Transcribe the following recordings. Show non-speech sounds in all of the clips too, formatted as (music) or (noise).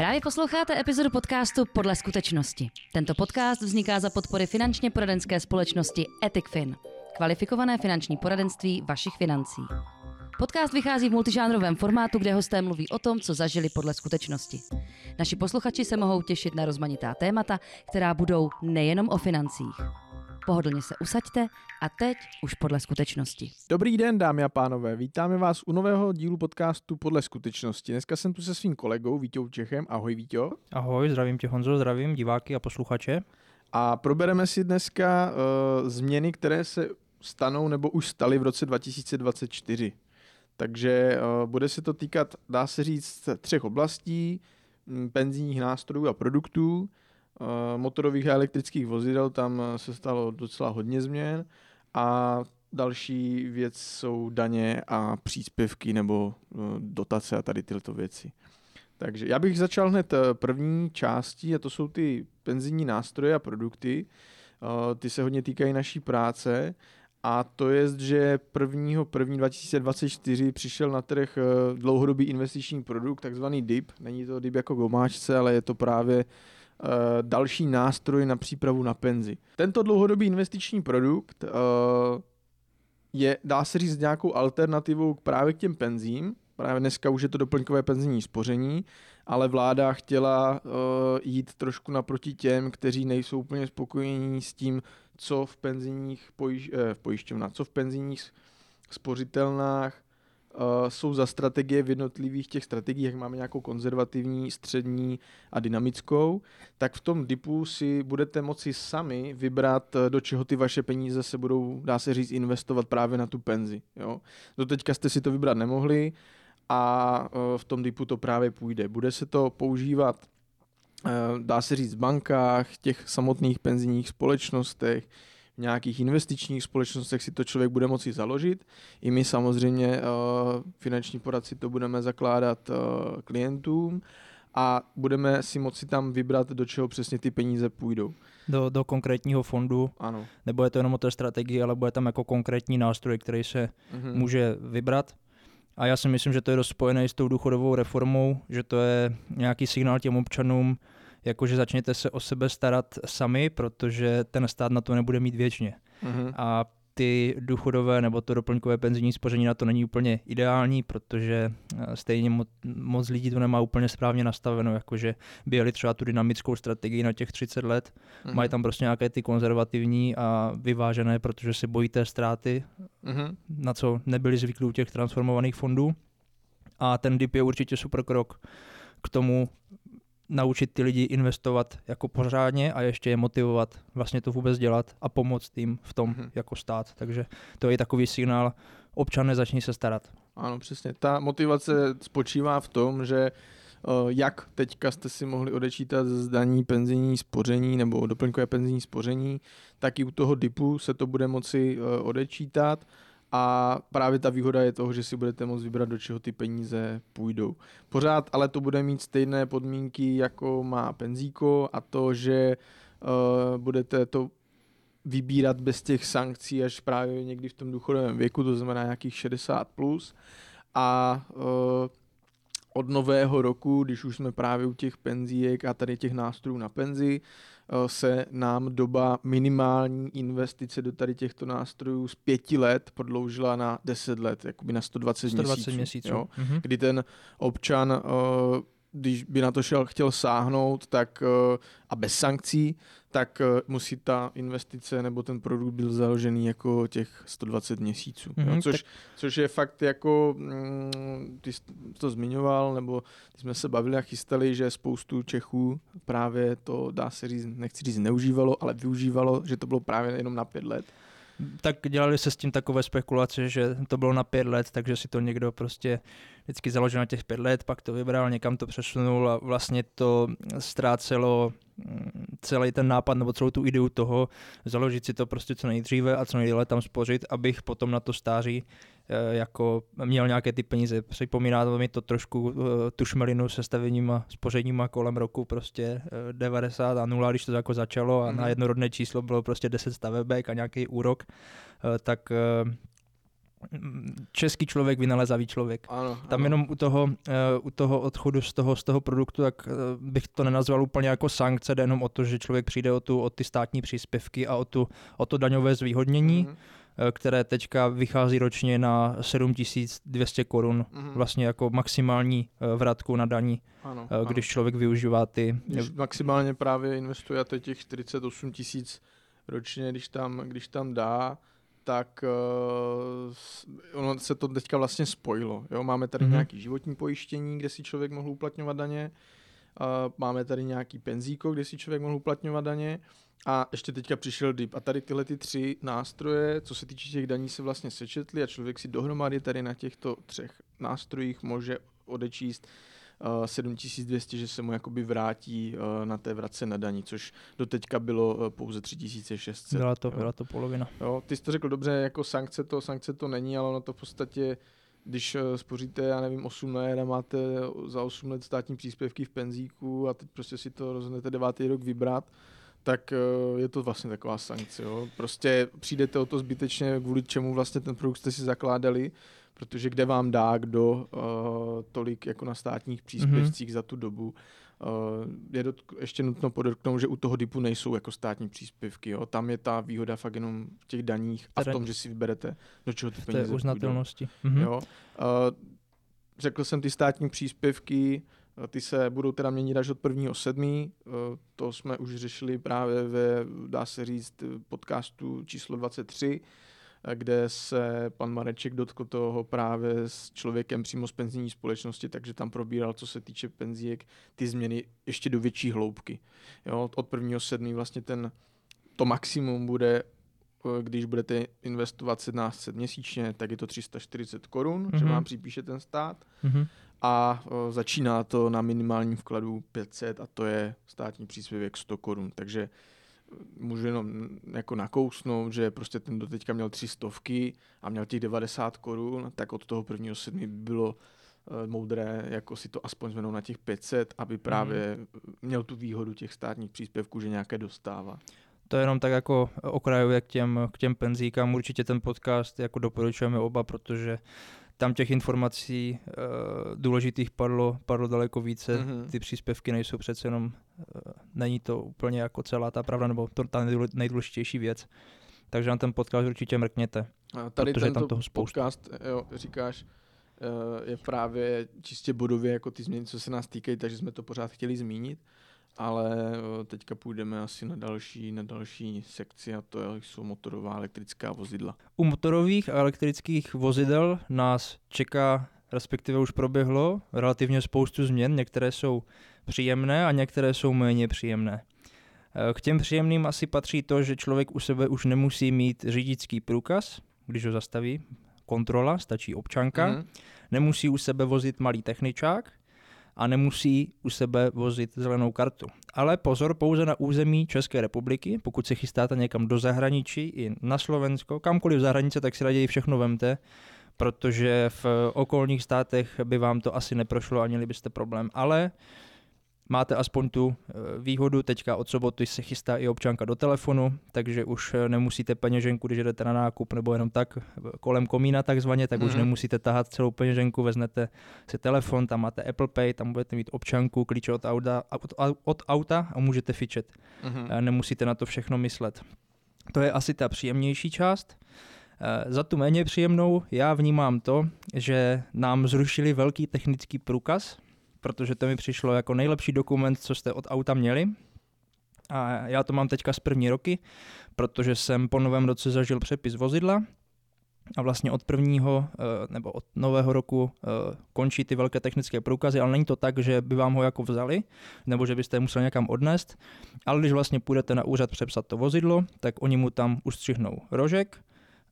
Právě posloucháte epizodu podcastu Podle skutečnosti. Tento podcast vzniká za podpory finančně poradenské společnosti EthicFin, kvalifikované finanční poradenství vašich financí. Podcast vychází v multižánrovém formátu, kde hosté mluví o tom, co zažili podle skutečnosti. Naši posluchači se mohou těšit na rozmanitá témata, která budou nejenom o financích. Pohodlně se usaďte a teď už podle skutečnosti. Dobrý den, dámy a pánové, vítáme vás u nového dílu podcastu Podle skutečnosti. Dneska jsem tu se svým kolegou Vítou Čechem. Ahoj Vítě. Ahoj, zdravím tě Honzo, zdravím diváky a posluchače. A probereme si dneska uh, změny, které se stanou nebo už staly v roce 2024. Takže uh, bude se to týkat, dá se říct, třech oblastí, m, penzijních nástrojů a produktů, uh, motorových a elektrických vozidel, tam se stalo docela hodně změn a další věc jsou daně a příspěvky nebo uh, dotace a tady tyto věci. Takže já bych začal hned první částí a to jsou ty penzijní nástroje a produkty. Ty se hodně týkají naší práce a to je, že 1. 1. 2024 přišel na trh eh, dlouhodobý investiční produkt, takzvaný DIP. Není to DIP jako gomáčce, ale je to právě uh, další nástroj na přípravu na penzi. Tento dlouhodobý investiční produkt uh, je, dá se říct, nějakou alternativou právě k těm penzím. Právě dneska už je to doplňkové penzijní spoření, ale vláda chtěla uh, jít trošku naproti těm, kteří nejsou úplně spokojení s tím, co v penzijních pojiš, eh, pojišťovnách, co v penzijních spořitelnách uh, jsou za strategie v jednotlivých těch strategiích, jak máme nějakou konzervativní, střední a dynamickou, tak v tom DIPu si budete moci sami vybrat, do čeho ty vaše peníze se budou, dá se říct, investovat právě na tu penzi. Jo? Doteďka jste si to vybrat nemohli a uh, v tom DIPu to právě půjde. Bude se to používat Eh, dá se říct, v bankách, těch samotných penzijních společnostech, v nějakých investičních společnostech si to člověk bude moci založit. I my samozřejmě eh, finanční poradci to budeme zakládat eh, klientům a budeme si moci tam vybrat, do čeho přesně ty peníze půjdou. Do, do konkrétního fondu, ano. nebo je to jenom o té strategii, ale bude tam jako konkrétní nástroj, který se mm-hmm. může vybrat. A já si myslím, že to je dost spojené s tou důchodovou reformou, že to je nějaký signál těm občanům, jakože začněte se o sebe starat sami, protože ten stát na to nebude mít věčně. Mm-hmm. A ty důchodové nebo to doplňkové penzijní spoření na to není úplně ideální, protože eh, stejně moc, moc lidí to nemá úplně správně nastaveno, jakože by jeli třeba tu dynamickou strategii na těch 30 let, mm-hmm. mají tam prostě nějaké ty konzervativní a vyvážené, protože se bojí té ztráty, mm-hmm. na co nebyli zvyklí u těch transformovaných fondů. A ten DIP je určitě super krok k tomu naučit ty lidi investovat jako pořádně a ještě je motivovat vlastně to vůbec dělat a pomoct jim v tom hmm. jako stát. Takže to je takový signál, občané začni se starat. Ano, přesně. Ta motivace spočívá v tom, že eh, jak teďka jste si mohli odečítat z daní penzijní spoření nebo doplňkové penzijní spoření, tak i u toho DIPu se to bude moci eh, odečítat a právě ta výhoda je toho, že si budete moct vybrat, do čeho ty peníze půjdou. Pořád ale to bude mít stejné podmínky, jako má penzíko a to, že uh, budete to vybírat bez těch sankcí až právě někdy v tom důchodovém věku, to znamená nějakých 60 plus. A uh, od nového roku, když už jsme právě u těch penzíjek a tady těch nástrojů na penzi, se nám doba minimální investice do tady těchto nástrojů z pěti let prodloužila na 10 let, jakoby na 120, 120 měsíců. měsíců. Jo? Mm-hmm. Kdy ten občan uh, když by na to šel, chtěl sáhnout tak, eh, a bez sankcí, tak eh, musí ta investice nebo ten produkt byl založený jako těch 120 měsíců. Mm-hmm, no, což, tak... což je fakt jako, mm, ty jsi to zmiňoval, nebo ty jsme se bavili a chystali, že spoustu Čechů právě to, dá se říct, nechci říct neužívalo, ale využívalo, že to bylo právě jenom na pět let tak dělali se s tím takové spekulace, že to bylo na pět let, takže si to někdo prostě vždycky založil na těch pět let, pak to vybral, někam to přesunul a vlastně to ztrácelo mm, celý ten nápad nebo celou tu ideu toho, založit si to prostě co nejdříve a co nejdéle tam spořit, abych potom na to stáří jako měl nějaké ty peníze. Připomíná to mi to trošku eh, tu šmelinu se stavením a spořením a kolem roku prostě 90 eh, a 0, když to jako začalo a mm-hmm. na jednorodné číslo bylo prostě 10 stavebek a nějaký úrok, tak český člověk, vynalezavý člověk. Ano, Tam ano. jenom u toho, uh, u toho odchodu z toho, z toho produktu, tak uh, bych to nenazval úplně jako sankce, jde jenom o to, že člověk přijde o, tu, o ty státní příspěvky a o, tu, o to daňové zvýhodnění, Mhm. Uh, které teďka vychází ročně na 7200 korun, Mhm. vlastně jako maximální uh, vratku na daní, Ano, ano. když člověk využívá ty... Když maximálně právě investuje a to je těch 48 tisíc ročně, když tam, když tam dá, tak uh, ono se to teďka vlastně spojilo. Jo? Máme tady Mhm. mm-hmm. nějaký životní pojištění, kde si člověk mohl uplatňovat daně, uh, máme tady nějaký penzíko, kde si člověk mohl uplatňovat daně a ještě teďka přišel DIP. A tady tyhle ty tři nástroje, co se týče těch daní, se vlastně sečetly a člověk si dohromady tady na těchto třech nástrojích může odečíst uh, 7200, že se mu jakoby vrátí uh, na té vratce na daní, což doteďka bylo uh, pouze 3600. Byla to, jo. byla to polovina. Jo, ty jsi to řekl dobře, jako sankce to, sankce to není, ale ono to v podstatě, když spoříte, já nevím, 8 let a máte za 8 let státní příspěvky v penzíku a teď prostě si to rozhodnete devátý rok vybrat, tak uh, je to vlastně taková sankce. Jo. Prostě přijdete o to zbytečně, kvůli čemu vlastně ten produkt jste si zakládali, protože kde vám dá kdo uh, tolik jako na státních příspěvcích mm-hmm. za tu dobu. Uh, je do, ještě nutno podotknout, že u toho DIPu nejsou jako státní příspěvky. Jo. Tam je ta výhoda fakt jenom v těch daních a v tom, že si vyberete, do čeho ty peníze uznatelnosti. Mhm. Jo. Uh, řekl jsem ty státní příspěvky, ty se budou teda měnit až od 1.7. Uh, to jsme už řešili právě ve, dá se říct, podcastu číslo 23, eh, kde se pan Mareček dotkl toho právě s člověkem přímo z penzijní společnosti, takže tam probíral, co se týče penzíek, ty změny ještě do větší hloubky. Jo, od 1.7. vlastně ten, to maximum bude eh, když budete investovat 1700 měsíčně, tak je to 340 korun, mm-hmm. že Mhm. vám připíše ten stát Mhm. A začíná to na minimálním vkladu 500 a to je státní příspěvek 100 korun, takže eh, můžu jenom mm, jako nakousnout, že prostě ten doteďka měl tři stovky a měl těch 90 korun, tak od toho prvního sedmi by bylo eh, moudré jako si to aspoň zvednout na těch 500, aby právě měl tu výhodu těch státních příspěvků, že nějaké dostává. To je jenom tak jako okrajově k těm, k těm penzíkám. Určitě ten podcast jako doporučujeme oba, protože tam těch informací e, důležitých padlo, padlo daleko více. Mhm. Mm-hmm. Ty příspěvky nejsou přece jenom, e, není to úplně jako celá ta pravda, nebo to ta nejdůle- nejdůležitější věc. Takže na ten podcast určitě mrkněte. A tady Protože je tam tento toho spoustu. podcast, jo, říkáš, eh, je právě čistě bodově jako ty změny, co se nás týkají, takže jsme to pořád chtěli zmínit, ale eh, teďka půjdeme asi na další, na další sekci a to jsou motorová elektrická vozidla. U motorových a elektrických vozidel nás čeká, respektive už proběhlo, relativně spoustu změn. Některé jsou příjemné a některé jsou méně příjemné. Eh, K těm příjemným asi patří to, že člověk u sebe už nemusí mít řidičský průkaz, když ho zastaví, kontrola, stačí občanka, Mhm. nemusí u sebe vozit malý techničák a nemusí u sebe vozit zelenou kartu. Ale pozor, pouze na území České republiky, pokud se chystáte někam do zahraničí, i na Slovensko, kamkoliv v zahraničí, tak si raději všechno vemte, protože v okolních státech by vám to asi neprošlo a měli byste problém. Ale máte aspoň tu eh, výhodu, teďka od soboty se chystá i občanka do telefonu, takže už eh, nemusíte peněženku, když jdete na nákup nebo jenom tak eh, kolem komína takzvaně, tak už Mhm. nemusíte tahat celou peněženku, veznete si telefon, tam máte Apple Pay, tam budete mít občanku, klíče od auta, od, od auta a můžete fičet. Mhm. Eh, Nemusíte na to všechno myslet. To je asi ta příjemnější část. Za tu méně příjemnou já vnímám to, že nám zrušili velký technický průkaz, protože to mi přišlo jako nejlepší dokument, co jste od auta měli. A já to mám teďka z první roky, protože jsem po novém roce zažil přepis vozidla a vlastně od prvního eh, nebo od nového roku eh, končí ty velké technické průkazy, ale není to tak, že by vám ho jako vzali, nebo že byste je museli někam odnést, ale když vlastně půjdete na úřad přepsat to vozidlo, tak oni mu tam ustřihnou rožek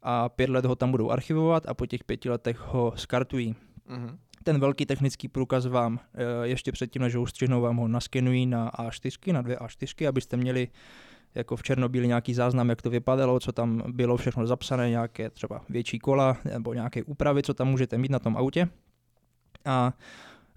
a pět let ho tam budou archivovat a po těch pěti letech ho skartují. Mhm. Ten velký technický průkaz vám eh, ještě předtím, než ho ustřihnou, vám ho naskenují na A4, na dvě A4, abyste měli jako v Černobíli nějaký záznam, jak to vypadalo, co tam bylo všechno zapsané, nějaké třeba větší kola nebo nějaké úpravy, co tam můžete mít na tom autě. A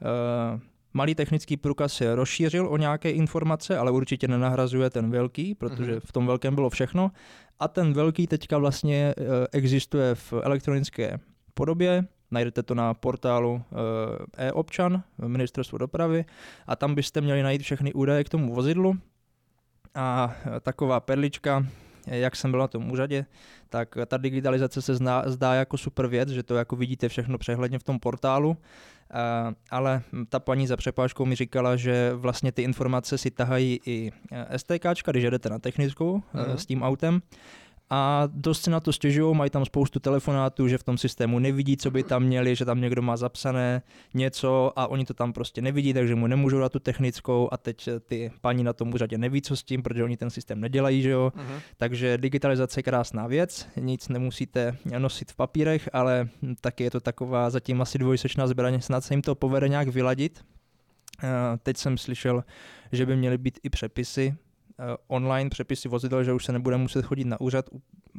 e, malý technický průkaz se rozšířil o nějaké informace, ale určitě nenahrazuje ten velký, protože Mhm. v tom velkém bylo všechno. a ten velký teďka vlastně existuje v elektronické podobě, najdete to na portálu e-občan, ministerstvo dopravy a tam byste měli najít všechny údaje k tomu vozidlu. A taková perlička, jak jsem byl na tom úřadě, tak ta digitalizace se zná, zdá jako super věc, že to jako vidíte všechno přehledně v tom portálu, ale ta paní za přepážkou mi říkala, že vlastně ty informace si tahají i STK, když jedete na technickou uh-huh. s tím autem a dost se na to stěžují, mají tam spoustu telefonátů, že v tom systému nevidí, co by tam měli, že tam někdo má zapsané něco a oni to tam prostě nevidí, takže mu nemůžou dát tu technickou a teď ty paní na tom úřadě neví, co s tím, protože oni ten systém nedělají, že jo. Uh-huh. Takže digitalizace je krásná věc, nic nemusíte nosit v papírech, ale taky je to taková zatím asi dvojsečná zbraně, snad se jim to povede nějak vyladit. Teď jsem slyšel, že by měly být i přepisy, Eh, online přepisy vozidel, že už se nebude muset chodit na úřad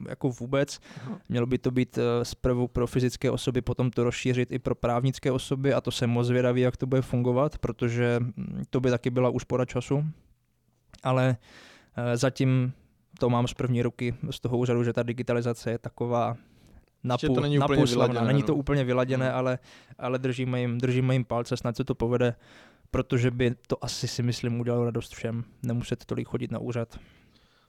jako vůbec. Mělo by to být eh, zprvu pro fyzické osoby, potom to rozšířit i pro právnické osoby a to jsem moc zvědavý, jak to bude fungovat, protože hm, to by taky byla úspora času. Ale eh, zatím to mám z první ruky z toho úřadu, že ta digitalizace je taková napůl, to není napůl úplně slavná. vyladěné, Není no. to úplně vyladěné, Hmm. ale, ale držíme, jim, držíme jim palce, snad se to povede protože by to asi si myslím udělalo radost všem. Nemuset tolik chodit na úřad.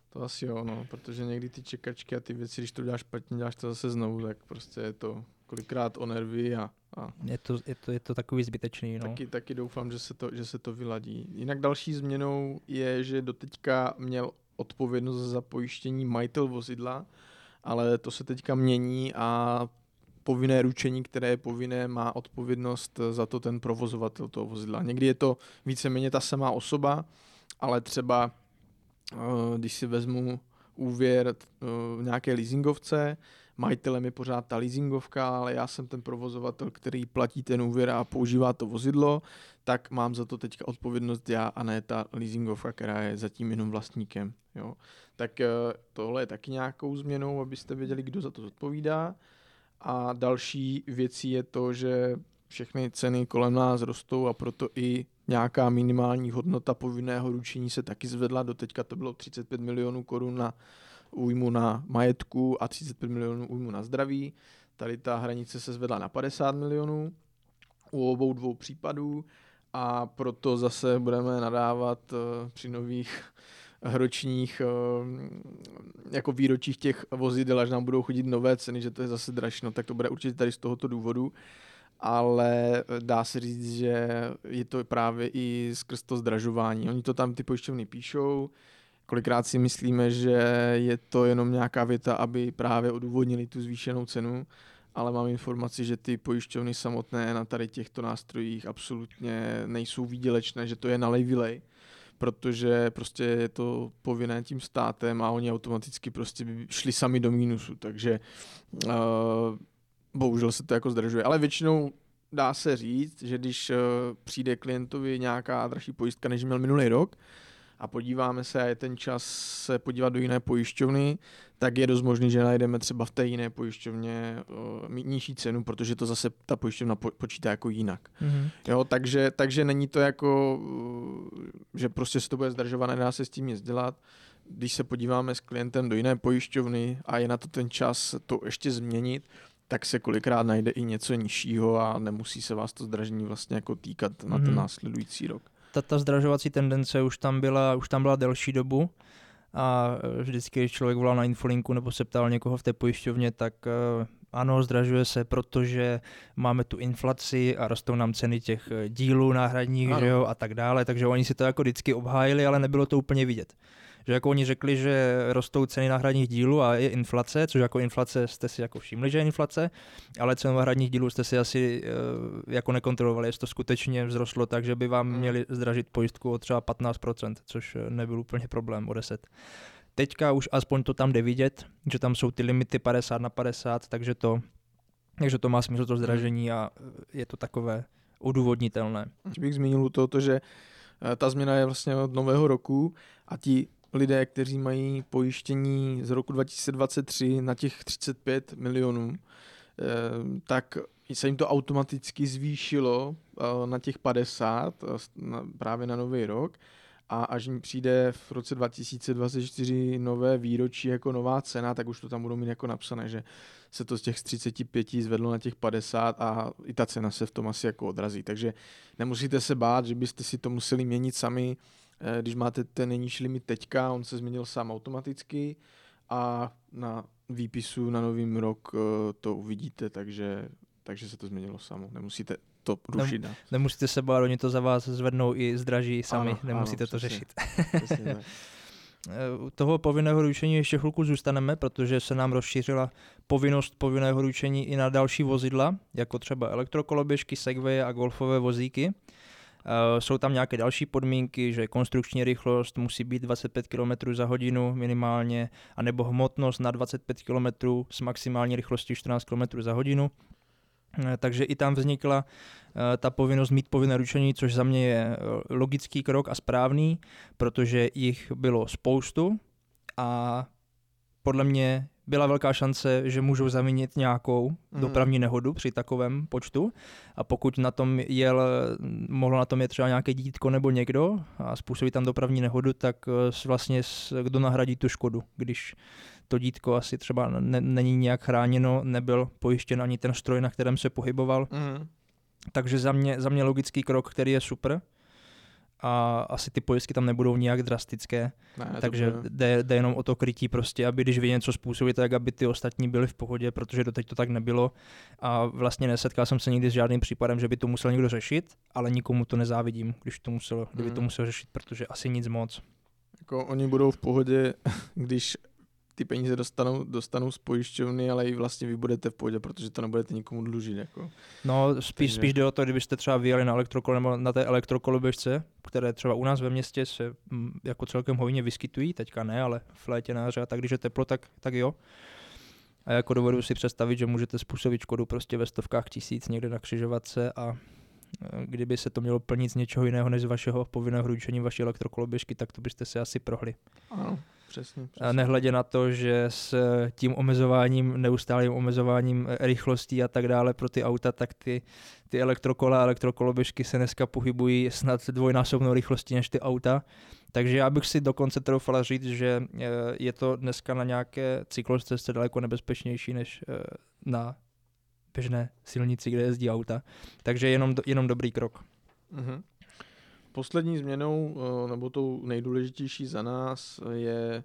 To asi jo, no, protože někdy ty čekačky a ty věci, když to děláš špatně, děláš to zase znovu, tak prostě je to kolikrát o nervy a, a Je to, je to, je to takový zbytečný. No. taky, taky doufám, že se, to, že se to vyladí. Jinak další změnou je, že doteďka měl odpovědnost za pojištění majitel vozidla, ale to se teďka mění a povinné ručení, které je povinné, má odpovědnost za to ten provozovatel toho vozidla. Někdy je to víceméně ta samá osoba, ale třeba eh, když si vezmu úvěr eh, v nějaké leasingovce, majitelem je pořád ta leasingovka, ale já jsem ten provozovatel, který platí ten úvěr a používá to vozidlo, tak mám za to teďka odpovědnost já a ne ta leasingovka, která je zatím jenom vlastníkem. Jo. Tak eh, tohle je taky nějakou změnou, abyste věděli, kdo za to zodpovídá. A další věcí je to, že všechny ceny kolem nás rostou a proto i nějaká minimální hodnota povinného ručení se taky zvedla. Doteďka to bylo 35 milionů korun na újmu na majetku a 35 milionů újmu na zdraví. Tady ta hranice se zvedla na 50 milionů u obou dvou případů a proto zase budeme nadávat eh, při nových ročních eh, jako výročích těch vozidel, až nám budou chodit nové ceny, že to je zase draž, no tak to bude určitě tady z tohoto důvodu, ale dá se říct, že je to právě i skrz to zdražování. Oni to tam ty pojišťovny píšou, kolikrát si myslíme, že je to jenom nějaká věta, aby právě odůvodnili tu zvýšenou cenu, ale mám informaci, že ty pojišťovny samotné na tady těchto nástrojích absolutně nejsou výdělečné, že to je nalej vylej protože prostě je to povinné tím státem a oni automaticky prostě by šli sami do mínusu, takže uh, bohužel se to jako zdražuje. Ale většinou dá se říct, že když uh, přijde klientovi nějaká dražší pojistka, než měl minulý rok, a podíváme se a je ten čas se podívat do jiné pojišťovny, tak je dost možný, že najdeme třeba v té jiné pojišťovně uh, mít nižší cenu, protože to zase ta pojišťovna po, počítá jako jinak. Mm-hmm. Jo, takže, takže není to jako, uh, že prostě se to bude zdržovat, nedá se s tím nic dělat. Když se podíváme s klientem do jiné pojišťovny a je na to ten čas to ještě změnit, tak se kolikrát najde i něco nižšího a nemusí se vás to zdražení vlastně jako týkat na ten Mhm. následující rok. Ta, ta zdražovací tendence už tam byla, už tam byla delší dobu a eh, vždycky, když člověk volal na infolinku nebo se ptal někoho v té pojišťovně, tak eh, ano, zdražuje se, protože máme tu inflaci a rostou nám ceny těch eh, dílů náhradních Ano. že jo, a tak dále, takže oni si to jako vždycky obhájili, ale nebylo to úplně vidět. Že jako oni řekli, že rostou ceny náhradních dílů a je inflace, což jako inflace jste si jako všimli, že je inflace, ale cenu náhradních dílů jste si asi eh, jako nekontrolovali, jestli to skutečně vzrostlo tak, že by vám Hmm. měli zdražit pojistku o třeba 15%, což eh, nebyl úplně problém o 10. Teďka už aspoň to tam jde vidět, že tam jsou ty limity 50 na 50, takže to, takže to má smysl to zdražení a eh, je to takové odůvodnitelné. Bych zmínil toho, to, že ta změna je vlastně od nového roku a ti lidé, kteří mají pojištění z roku 2023 na těch 35 milionů, eh, tak se jim to automaticky zvýšilo eh, na těch 50 eh, právě na nový rok a až jim přijde v roce 2024 nové výročí jako nová cena, tak už to tam budou mít jako napsané, že se to z těch 35 zvedlo na těch 50 a i ta cena se v tom asi jako odrazí. Takže nemusíte se bát, že byste si to museli měnit sami, když máte ten nejnižší limit teďka, on se změnil sám automaticky a na výpisu na nový rok eh, to uvidíte, takže, takže se to změnilo samo. Nemusíte to rušit. Nem, nemusíte se bát, oni to za vás zvednou i zdraží sami, ano, nemusíte ano, to přesně, řešit. Přesně (laughs) U toho povinného ručení ještě chvilku zůstaneme, protože se nám rozšířila povinnost povinného ručení i na další vozidla, jako třeba elektrokoloběžky, segway a golfové vozíky. Jsou tam nějaké další podmínky, že konstrukční rychlost musí být 25 km za hodinu minimálně, anebo hmotnost na 25 km s maximální rychlostí 14 km za hodinu. Eh, takže i tam vznikla eh, ta povinnost mít povinné ručení, což za mě je eh, logický krok a správný, protože jich bylo spoustu a podle mě byla velká šance, že můžou zavinit nějakou mm. dopravní nehodu při takovém počtu a pokud na tom jel, mohlo na tom je třeba nějaké dítko nebo někdo a způsobí tam dopravní nehodu, tak vlastně kdo nahradí tu škodu, když to dítko asi třeba ne, není nějak chráněno, nebyl pojištěn ani ten stroj, na kterém se pohyboval. Mm. Takže za mě, za mě logický krok, který je super a asi ty pojistky tam nebudou nijak drastické, ne, takže jde, jde jenom o to krytí prostě, aby když vy něco způsobíte, tak aby ty ostatní byli v pohodě, protože doteď to tak nebylo a vlastně nesetkal jsem se nikdy s žádným případem, že by to musel někdo řešit, ale nikomu to nezávidím, když to musel, kdyby to mhm. musel řešit, protože asi nic moc. Jako oni budou v pohodě, (laughs) když ty peníze dostanou, dostanou z pojišťovny, ale i vlastně vy budete v pohodě, protože to nebudete nikomu dlužit. Jako. No, spíš, Takže... spíš jde o to, kdybyste třeba vyjeli na elektrokole nebo na té elektrokoloběžce, které třeba u nás ve městě se mm, jako celkem hojně vyskytují, teďka ne, ale v létě na a tak, když je teplo, tak, tak jo. A jako dovedu si představit, že můžete způsobit škodu prostě ve stovkách tisíc někde na křižovatce a kdyby se to mělo plnit z něčeho jiného než z vašeho povinného ručení vaší elektrokoloběžky, tak to byste se asi prohli. Ano. Přesně, přesně. A nehledě na to, že s tím omezováním, neustálým omezováním rychlostí a tak dále pro ty auta, tak ty, ty elektrokola a elektrokoloběžky se dneska pohybují snad dvojnásobnou rychlostí než ty auta. Takže já bych si dokonce troufala říct, že eh, je to dneska na nějaké cyklostezce daleko nebezpečnější než eh, na běžné silnici, kde jezdí auta. Takže jenom, jenom dobrý krok. Mm-hmm. Poslední změnou, eh, nebo tou nejdůležitější za nás, je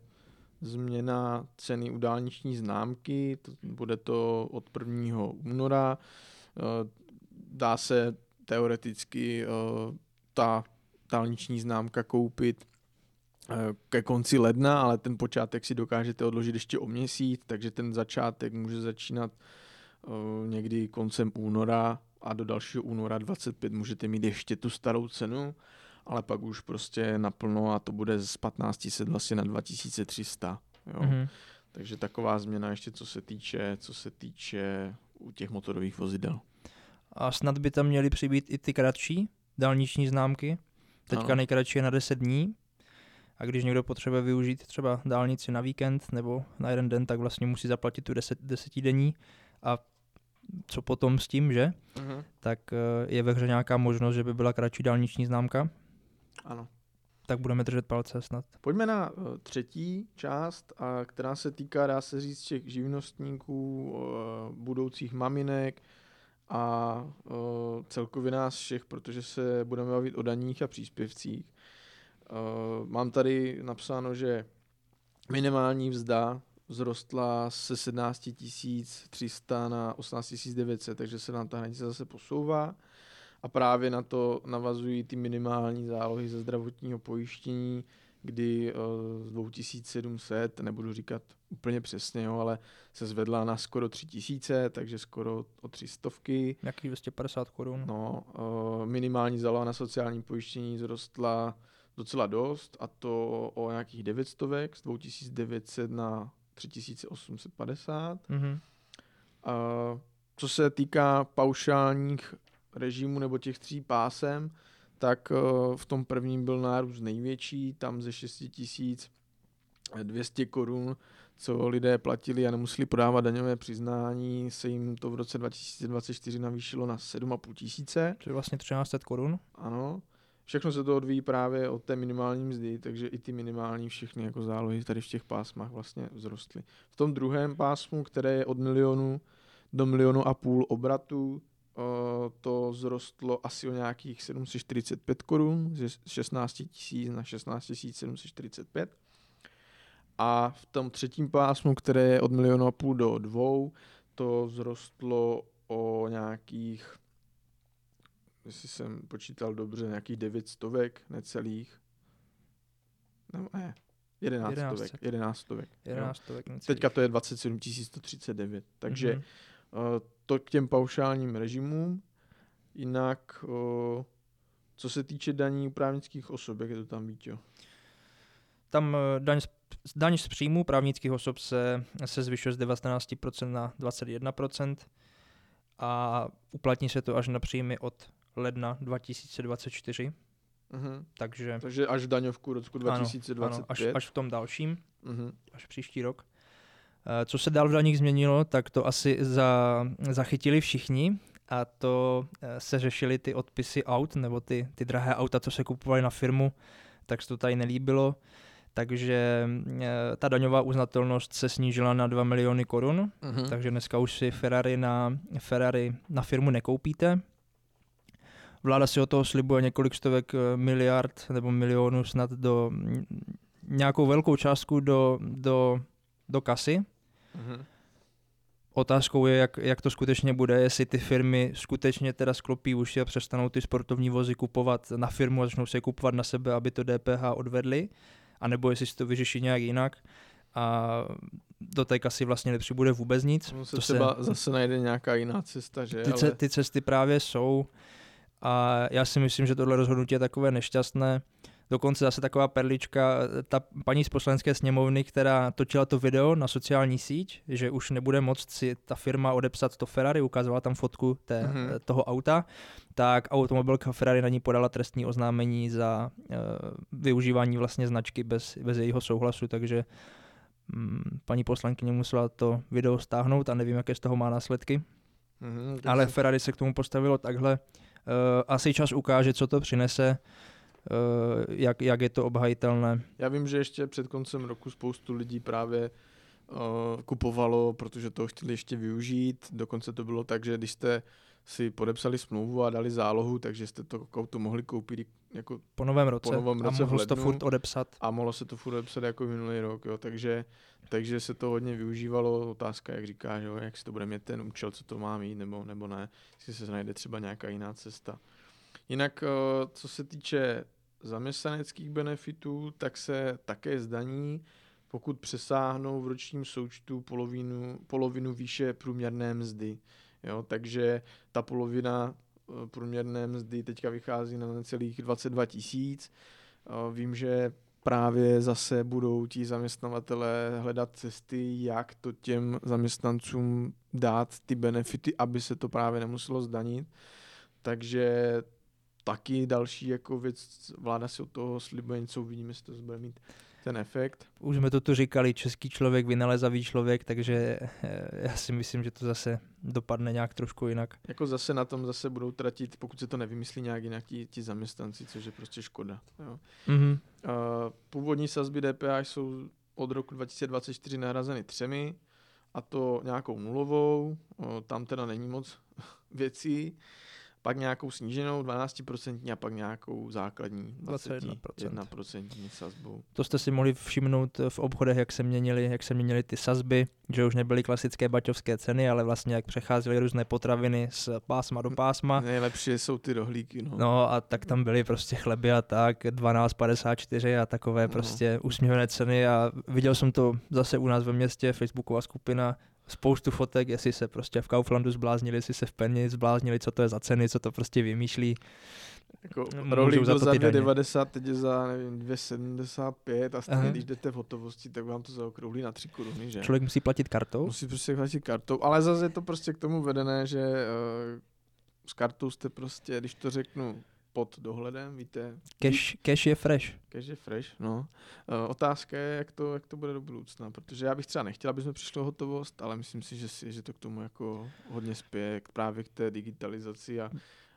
změna ceny u dálniční známky. Bude to od 1. února. Eh, dá se teoreticky eh, ta dálniční známka koupit ke konci ledna, ale ten počátek si dokážete odložit ještě o měsíc, takže ten začátek může začínat někdy koncem února a do dalšího února 25 můžete mít ještě tu starou cenu ale pak už prostě naplno a to bude z 1500 vlastně na 2300. Jo. Mm-hmm. Takže taková změna ještě co se týče, co se týče u těch motorových vozidel. A snad by tam měly přibýt i ty kratší dálniční známky. Teďka ano. nejkratší je na 10 dní. A když někdo potřebuje využít třeba dálnici na víkend nebo na jeden den, tak vlastně musí zaplatit tu 10, desetidenní. A co potom s tím, že? Uh-huh. Tak eh, je ve hře nějaká možnost, že by byla kratší dálniční známka. Ano. Tak budeme držet palce snad. Pojďme na uh, třetí část, a která se týká, dá se říct, těch živnostníků, uh, budoucích maminek a celkově nás všech, protože se budeme bavit o daních a příspěvcích. Mám tady napsáno, že minimální vzda vzrostla se 17 300 na 18 900, takže se nám ta hranice zase posouvá a právě na to navazují ty minimální zálohy ze zdravotního pojištění, kdy uh, z 2700, nebudu říkat úplně přesně, jo, ale se zvedla na skoro 3000, takže skoro o 300. Jaký 250 korun? No, uh, minimální záloha na sociální pojištění zrostla docela dost a to o nějakých 900, z 2900 na 3850. Mm-hmm. Co se týká paušálních režimu nebo těch tří pásem, tak eh, v tom prvním byl nárůst největší, tam ze 6200 korun, co lidé platili a nemuseli podávat daňové přiznání, se jim to v roce 2024 navýšilo na 7,5 tisíce. To je vlastně 1300 korun. Ano. Všechno se to odvíjí právě od té minimální mzdy, takže i ty minimální všechny jako zálohy tady v těch pásmách vlastně vzrostly. V tom druhém pásmu, které je od milionu do milionu a půl obratu, to zrostlo asi o nějakých 745 korun, ze 16 000 na 16 745. A v tom třetím pásmu, které je od milionu a půl do dvou, to vzrostlo o nějakých, jestli jsem počítal dobře, nějakých 9 stovek, necelých. No, ne, 11 stovek. 11 stovek. 11 stovek Teďka to je 27 139. Takže mm-hmm. to k těm paušálním režimům. Jinak, co se týče daní právnických osob, jak je to tam, Vítě? Tam eh, daň z, daň z příjmu právnických osob se, se zvyšuje z 19% na 21% a uplatní se to až na příjmy od ledna 2024. Uh-huh. Takže, Takže až v daňovku roku 2025. Ano, ano, až, až v tom dalším, uh-huh. až příští rok. Eh, co se dál v daních změnilo, tak to asi za, zachytili všichni a to eh, se řešily ty odpisy aut, nebo ty, ty drahé auta, co se kupovaly na firmu, tak se to tady nelíbilo takže eh, ta daňová uznatelnost se snížila na 2 miliony korun, uh-huh. takže dneska už si Ferrari na, Ferrari na firmu nekoupíte. Vláda si o toho slibuje několik stovek eh, miliard nebo milionů snad do nějakou velkou částku do, do, do kasy. Uh-huh. Otázkou je, jak, jak to skutečně bude, jestli ty firmy skutečně teda sklopí uši a přestanou ty sportovní vozy kupovat na firmu a začnou se kupovat na sebe, aby to DPH odvedli, anebo jestli si to vyřeší nějak jinak a do té kasy vlastně nepřibude vůbec nic. No se to třeba se, zase najde nějaká jiná cesta, že? Ty, ale... ty cesty právě jsou a já si myslím, že tohle rozhodnutí je takové nešťastné. Dokonce zase taková perlička, ta paní z poslanecké sněmovny, která točila to video na sociální síť, že už nebude moct si ta firma odepsat to Ferrari, ukázovala tam fotku té, mm-hmm. toho auta, tak automobilka Ferrari na ní podala trestní oznámení za uh, využívání vlastně značky bez, bez jejího souhlasu, takže um, paní poslankyně musela to video stáhnout a nevím, jaké z toho má následky. Mm-hmm, Ale Ferrari se k tomu postavilo takhle. Uh, asi čas ukáže, co to přinese. Eh, jak, jak je to obhajitelné. Já vím, že ještě před koncem roku spoustu lidí právě uh, kupovalo, protože to chtěli ještě využít. Dokonce to bylo tak, že když jste si podepsali smlouvu a dali zálohu, takže jste to auto mohli koupit jako po novém roce, po novém roce a mohlo se to furt odepsat. A mohlo se to furt odepsat jako minulý rok, jo. Takže, takže se to hodně využívalo. Otázka, jak říkáš, jo, jak si to bude mít ten účel, co to má mít, nebo, nebo ne, jestli se najde třeba nějaká jiná cesta. Jinak, uh, co se týče zaměstnaneckých benefitů, tak se také zdaní, pokud přesáhnou v ročním součtu polovinu, polovinu výše průměrné mzdy. Jo, takže ta polovina eh, průměrné mzdy teďka vychází na celých 22 tisíc. Eh, vím, že právě zase budou ti zaměstnavatelé hledat cesty, jak to těm zaměstnancům dát ty benefity, aby se to právě nemuselo zdanit. Takže taky další jako věc, vláda si od toho slibuje něco, uvidíme, jestli to bude mít ten efekt. Už jsme to tu říkali, český člověk, vynalezavý člověk, takže eh, já si myslím, že to zase dopadne nějak trošku jinak. Jako zase na tom zase budou tratit, pokud se to nevymyslí nějak jinak ti, ti zaměstnanci, což je prostě škoda. Jo. Mm-hmm. Uh, původní sazby DPH jsou od roku 2024 nahrazeny třemi, a to nějakou nulovou, tam teda není moc (laughs) věcí pak nějakou sníženou 12% a pak nějakou základní 21%, 21% sazbou. To jste si mohli všimnout v obchodech, jak se měnily, jak se měnily ty sazby, že už nebyly klasické baťovské ceny, ale vlastně jak přecházely různé potraviny z pásma do pásma. Nejlepší jsou ty rohlíky. No. no a tak tam byly prostě chleby a tak, 12,54 a takové no. prostě usměvné ceny a viděl jsem to zase u nás ve městě, facebooková skupina, spoustu fotek, jestli se prostě v Kauflandu zbláznili, jestli se v Penny zbláznili, co to je za ceny, co to prostě vymýšlí. Jako rohlík byl za 2,90, teď je za nevím, 2,75 a stejně, když jdete v hotovosti, tak vám to zaokrouhlí na 3 koruny, že? Člověk musí platit kartou? Musí prostě platit kartou, ale zase je to prostě k tomu vedené, že uh, s kartou jste prostě, když to řeknu, pod dohledem, víte. Cash, cash je fresh. Cash je fresh, no. Uh, otázka je, jak to, jak to bude do budoucna, protože já bych třeba nechtěl, aby jsme přišli hotovost, ale myslím si, že, si, že to k tomu jako hodně spěje právě k té digitalizaci a,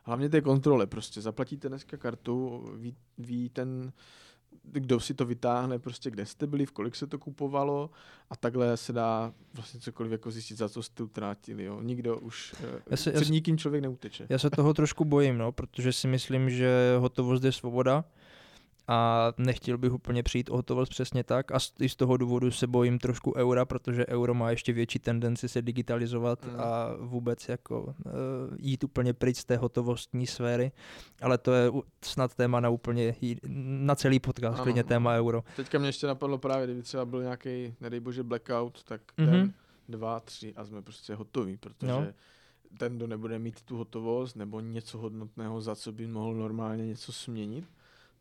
hlavně té kontrole prostě. Zaplatíte dneska kartu, ví, ví ten, kdo si to vytáhne, prostě kde jste byli, v kolik se to kupovalo a takhle se dá vlastně cokoliv jako zjistit, za co jste utratili. Jo. Nikdo už, eh, já se, před já nikým člověk neuteče. Já se toho trošku bojím, no, protože si myslím, že hotovost je svoboda a nechtěl bych úplně přijít o hotovost přesně tak a i z toho důvodu se bojím trošku eura, protože euro má ještě větší tendenci se digitalizovat mm. a vůbec jako uh, jít úplně pryč z té hotovostní sféry, ale to je snad téma na úplně na celý podcast, ano. klidně téma euro. Teďka mě ještě napadlo právě, kdyby třeba byl nějaký, nedej bože, blackout, tak mm-hmm. den, dva, tři a jsme prostě hotoví, protože no ten, kdo nebude mít tu hotovost nebo něco hodnotného, za co by mohl normálně něco směnit,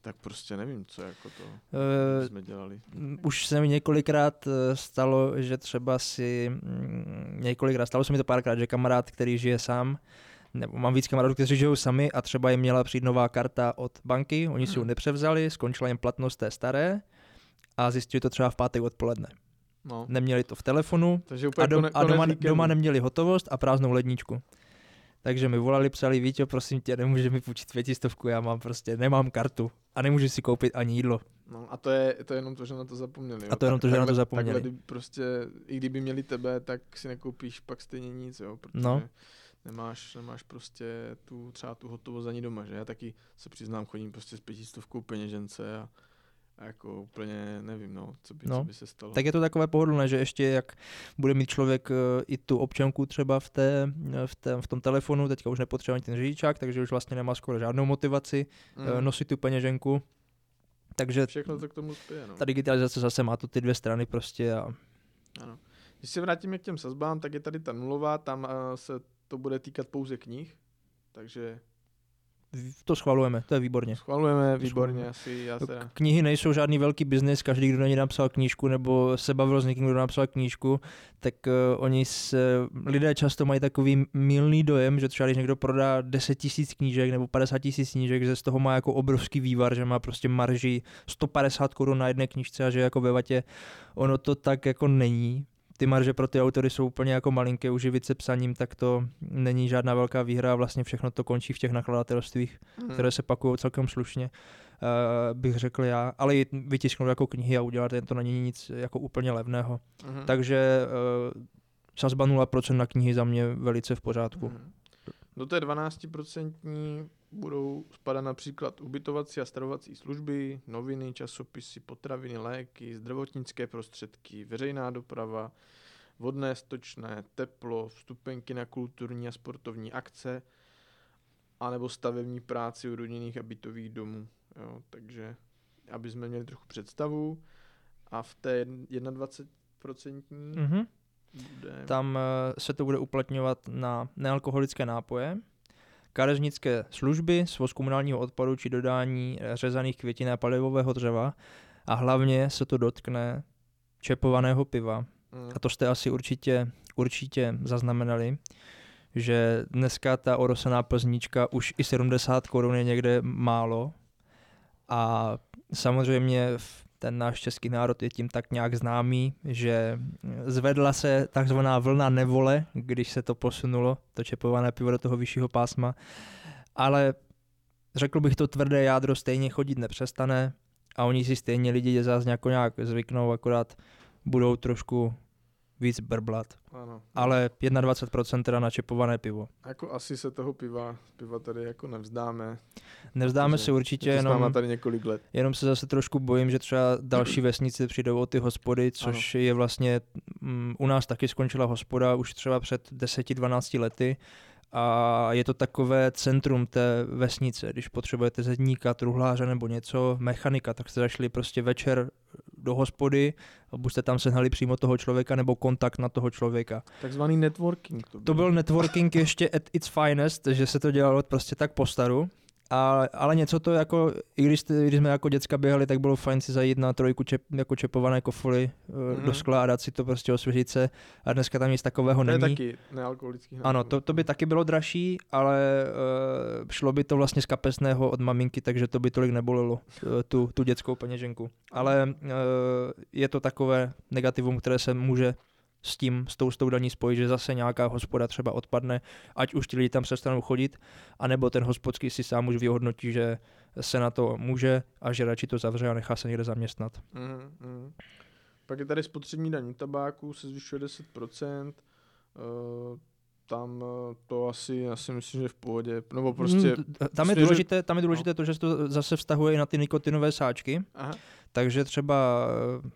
tak prostě nevím, co jako to uh, jsme dělali. Už se mi několikrát eh, stalo, že třeba si, mm, několikrát, stalo se mi to párkrát, že kamarád, který žije sám, nebo mám víc kamarádů, kteří žijou sami a třeba jim měla přijít nová karta od banky, oni si ji nepřevzali, skončila jim platnost té staré a zjistili to třeba v pátek odpoledne. No. Neměli to v telefonu Takže a, dom, a doma, doma neměli hotovost a prázdnou ledničku. Takže mi volali, psali, Víťo, prosím tě, nemůže mi půjčit pětistovku, já mám prostě, nemám kartu a nemůžu si koupit ani jídlo. No a to je, to je jenom to, že na to zapomněli. Jo? A to je jenom to, že takhle, na to zapomněli. Takhle, prostě, i kdyby měli tebe, tak si nekoupíš pak stejně nic, jo, protože no. nemáš, nemáš prostě tu, třeba tu hotovost ani doma, že? Já taky se přiznám, chodím prostě s pětistovkou peněžence a a jako úplně nevím, no, co by, no. co by se stalo. Tak je to takové pohodlné, že ještě jak bude mít člověk uh, i tu občanku třeba v, té, eh, v, té, v tom telefonu, teďka už nepotřebuje ani ten řidičák, takže už vlastně nemá skoro žádnou motivaci mm. uh, nosit tu peněženku. Takže Všechno to k tomu spěje, no. ta digitalizace zase má to ty dvě strany prostě. A... Ano. Když se vrátíme k těm sazbám, tak je tady ta nulová, tam se to bude týkat pouze knih, takže to schvalujeme, to je výborně. Schvalujeme, výborně, asi já se... Knihy nejsou žádný velký biznis, každý, kdo na ně napsal knížku, nebo se bavil s někým, kdo napsal knížku, tak uh, oni se, lidé často mají takový milný dojem, že třeba když někdo prodá 10 tisíc knížek nebo 50 tisíc knížek, že z toho má jako obrovský vývar, že má prostě marži 150 korun na jedné knížce a že jako ve vatě ono to tak jako není ty marže pro ty autory jsou úplně jako malinké, uživit se psaním, tak to není žádná velká výhra a vlastně všechno to končí v těch nakladatelstvích, hmm. které se pakují celkem slušně, uh, bych řekl já, ale i vytisknout jako knihy a udělat to není nic jako úplně levného. Hmm. Takže uh, sazba 0% na knihy za mě velice v pořádku. Hmm. Do té 12% budou spadat například ubytovací a stravovací služby, noviny, časopisy, potraviny, léky, zdravotnické prostředky, veřejná doprava, vodné, stočné, teplo, vstupenky na kulturní a sportovní akce, anebo stavební práci u rodinných a bytových domů. Jo, takže aby jsme měli trochu představu a v té 21% mm-hmm. bude... Tam uh, se to bude uplatňovat na nealkoholické nápoje, kadeřnické služby, svoz komunálního odpadu či dodání řezaných květin a palivového dřeva a hlavně se to dotkne čepovaného piva. Mm. A to jste asi určitě, určitě zaznamenali, že dneska ta orosená plznička už i 70 korun je někde málo a samozřejmě v ten náš český národ je tím tak nějak známý, že zvedla se takzvaná vlna nevole, když se to posunulo, to čepované pivo do toho vyššího pásma, ale řekl bych to tvrdé jádro stejně chodit nepřestane a oni si stejně lidi zase nějak zvyknou, akorát budou trošku víc brblat. Ano. Ale 21% teda načepované pivo. Jako asi se toho piva, piva tady jako nevzdáme. Nevzdáme se určitě, jenom, tady několik let. jenom se zase trošku bojím, že třeba další (clears throat) vesnice přijdou o ty hospody, což ano. je vlastně, um, u nás taky skončila hospoda už třeba před 10-12 lety a je to takové centrum té vesnice. Když potřebujete zedníka, truhláře nebo něco, mechanika, tak jste zašli prostě večer do hospody, buď jste tam sehnali přímo toho člověka nebo kontakt na toho člověka. Takzvaný networking. To byl, to byl networking ještě at its finest, že se to dělalo prostě tak po staru. A, ale něco to jako, i když, když jsme jako děcka běhali, tak bylo fajn si zajít na trojku čep, jako čepované kofoly mm-hmm. do skla a dát si to prostě osvěžit se. A dneska tam nic takového není. To je taky nealkoholický. Ano, to, to by taky bylo dražší, ale uh, šlo by to vlastně z kapesného od maminky, takže to by tolik nebolelo, uh, tu, tu dětskou peněženku. Ale uh, je to takové negativum, které se může s tím, s tou, s tou daní spojit, že zase nějaká hospoda třeba odpadne, ať už ti lidi tam přestanou chodit, anebo ten hospodský si sám už vyhodnotí, že se na to může a že radši to zavře a nechá se někde zaměstnat. Mm, mm. Pak je tady spotřební daň tabáku, se zvyšuje 10%. Uh, tam eh, to asi, asi myslím, že v pohodě, nebo prostě... Mm, tam, je důležité, tam je důležité no. to, že se to zase vztahuje i na ty nikotinové sáčky, Aha. takže třeba eh,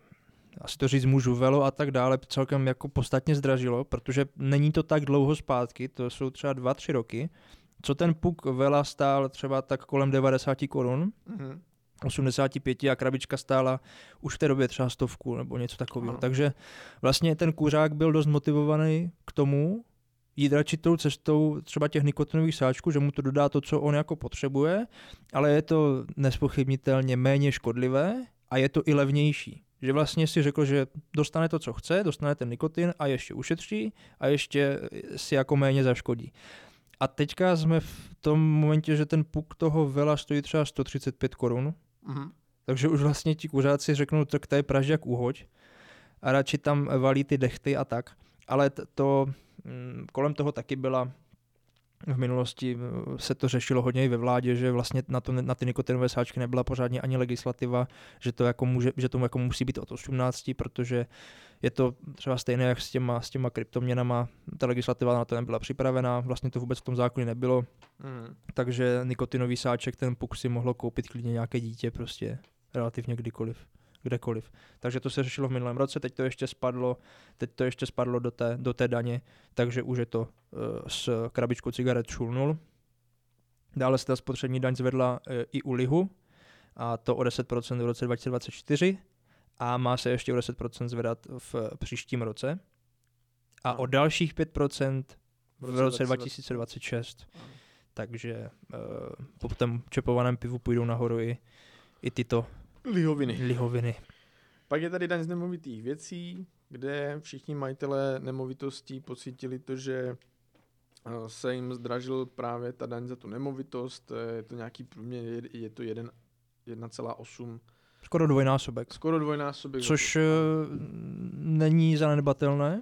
asi to říct můžu, velo a tak dále, celkem jako podstatně zdražilo, protože není to tak dlouho zpátky, to jsou třeba dva, tři roky, co ten puk vela stál třeba tak kolem 90 korun, mm-hmm. 85 a krabička stála už v té době třeba stovku nebo něco takového. Ano. Takže vlastně ten kuřák byl dost motivovaný k tomu, jít radši tou cestou třeba těch nikotinových sáčků, že mu to dodá to, co on jako potřebuje, ale je to nespochybnitelně méně škodlivé a je to i levnější. Že vlastně si řekl, že dostane to, co chce, dostane ten nikotin a ještě ušetří a ještě si jako méně zaškodí. A teďka jsme v tom momentě, že ten puk toho vela stojí třeba 135 korun, mm-hmm. takže už vlastně ti kuřáci řeknou, tak to je pražďak uhoď a radši tam valí ty dechty a tak. Ale to, mm, kolem toho taky byla v minulosti eh, se to řešilo hodně i ve vládě, že vlastně na, to, na ty nikotinové sáčky nebyla pořádně ani legislativa, že to jako může, že tomu jako musí být od 18, protože je to třeba stejné jak s těma, s těma kryptoměnama, ta legislativa na to nebyla připravená, vlastně to vůbec v tom zákoně nebylo, mm. takže nikotinový sáček, ten puk si mohlo koupit klidně nějaké dítě prostě relativně kdykoliv kdekoliv. Takže to se řešilo v minulém roce, teď to ještě spadlo, teď to ještě spadlo do té, do té daně, takže už je to uh, s krabičkou cigaret šulnul. Dále se ta spotřební daň zvedla uh, i u lihu, a to o 10% v roce 2024 a má se ještě o 10% zvedat v příštím roce a o dalších 5% v roce 2026. Takže uh, po tom čepovaném pivu půjdou nahoru i, i tyto Lihoviny. Lihoviny. Pak je tady daň z nemovitých věcí, kde všichni majitelé nemovitostí pocítili to, že eh, se jim zdražil právě ta daň za tu nemovitost, je to nějaký průměr, je to 1,8 Skoro dvojnásobek. Skoro dvojnásobek. Což uh, není zanedbatelné.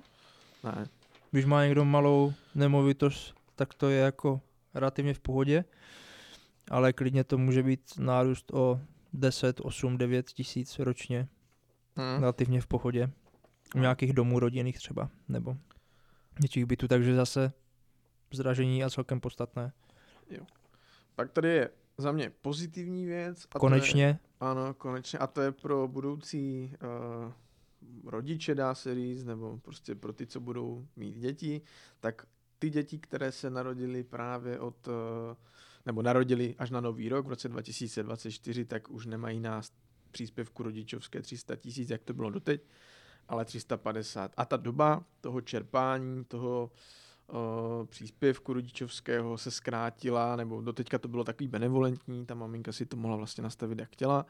Ne. Když má někdo malou nemovitost, tak to je jako relativně v pohodě, ale klidně to může být nárůst o 10, 8, 9 tisíc ročně. Hmm. Relativně v pohodě. U nějakých domů rodinných třeba, nebo něčích bytů, takže zase zdražení a celkem podstatné. Jo. Pak tady je za mě pozitivní věc. A konečně. Je, ano, konečně. A to je pro budoucí uh, rodiče, dá se říct, nebo prostě pro ty, co budou mít děti, tak ty děti, které se narodily právě od uh, nebo narodili až na nový rok v roce 2024, tak už nemají nás příspěvku rodičovské 300 tisíc, jak to bylo doteď, ale 350. A ta doba toho čerpání, toho uh, příspěvku rodičovského se zkrátila, nebo doteďka to bylo takový benevolentní, ta maminka si to mohla vlastně nastavit, jak chtěla,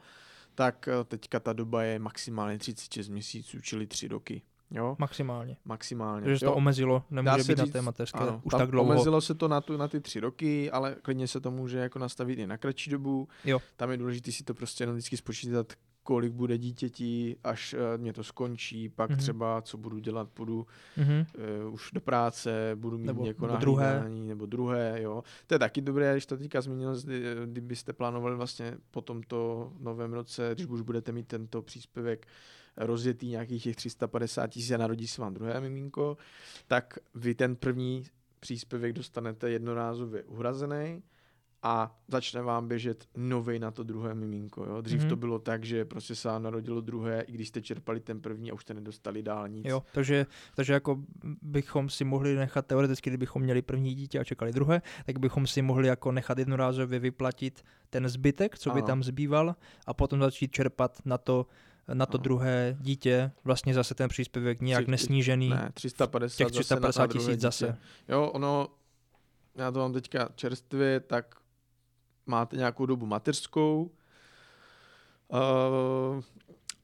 tak teďka ta doba je maximálně 36 měsíců, čili 3 roky. Jo? Maximálně. Maximálně. Takže se to omezilo, nemůže být říct, na té mateřské ano, už tak dlouho. Omezilo se to na, tu, na ty tři roky, ale klidně se to může jako nastavit i na kratší dobu. Jo. Tam je důležité si to prostě jenom vždycky spočítat, kolik bude dítěti, až uh, mě to skončí, pak mm-hmm. třeba co budu dělat, půjdu mm-hmm. uh, už do práce, budu mít nebo, jako nebo druhé. nebo druhé, jo. To je taky dobré, když to teďka zmínil, kdybyste plánovali vlastně po tomto novém roce, když už budete mít tento příspěvek rozjetý nějakých těch 350 tisíc a narodí se vám druhé miminko, tak vy ten první příspěvek dostanete jednorázově uhrazený a začne vám běžet nový na to druhé miminko. Jo? Dřív mm-hmm. to bylo tak, že prostě se vám narodilo druhé, i když jste čerpali ten první a už jste nedostali dál nic. Jo, takže, takže jako bychom si mohli nechat teoreticky, kdybychom měli první dítě a čekali druhé, tak bychom si mohli jako nechat jednorázově vyplatit ten zbytek, co by ano. tam zbýval a potom začít čerpat na to na to druhé dítě vlastně zase ten příspěvek nějak nesnížený. Ne, 350 těch 350 tisíc zase. Jo, ono, já to mám teďka čerstvě, tak máte nějakou dobu mateřskou uh,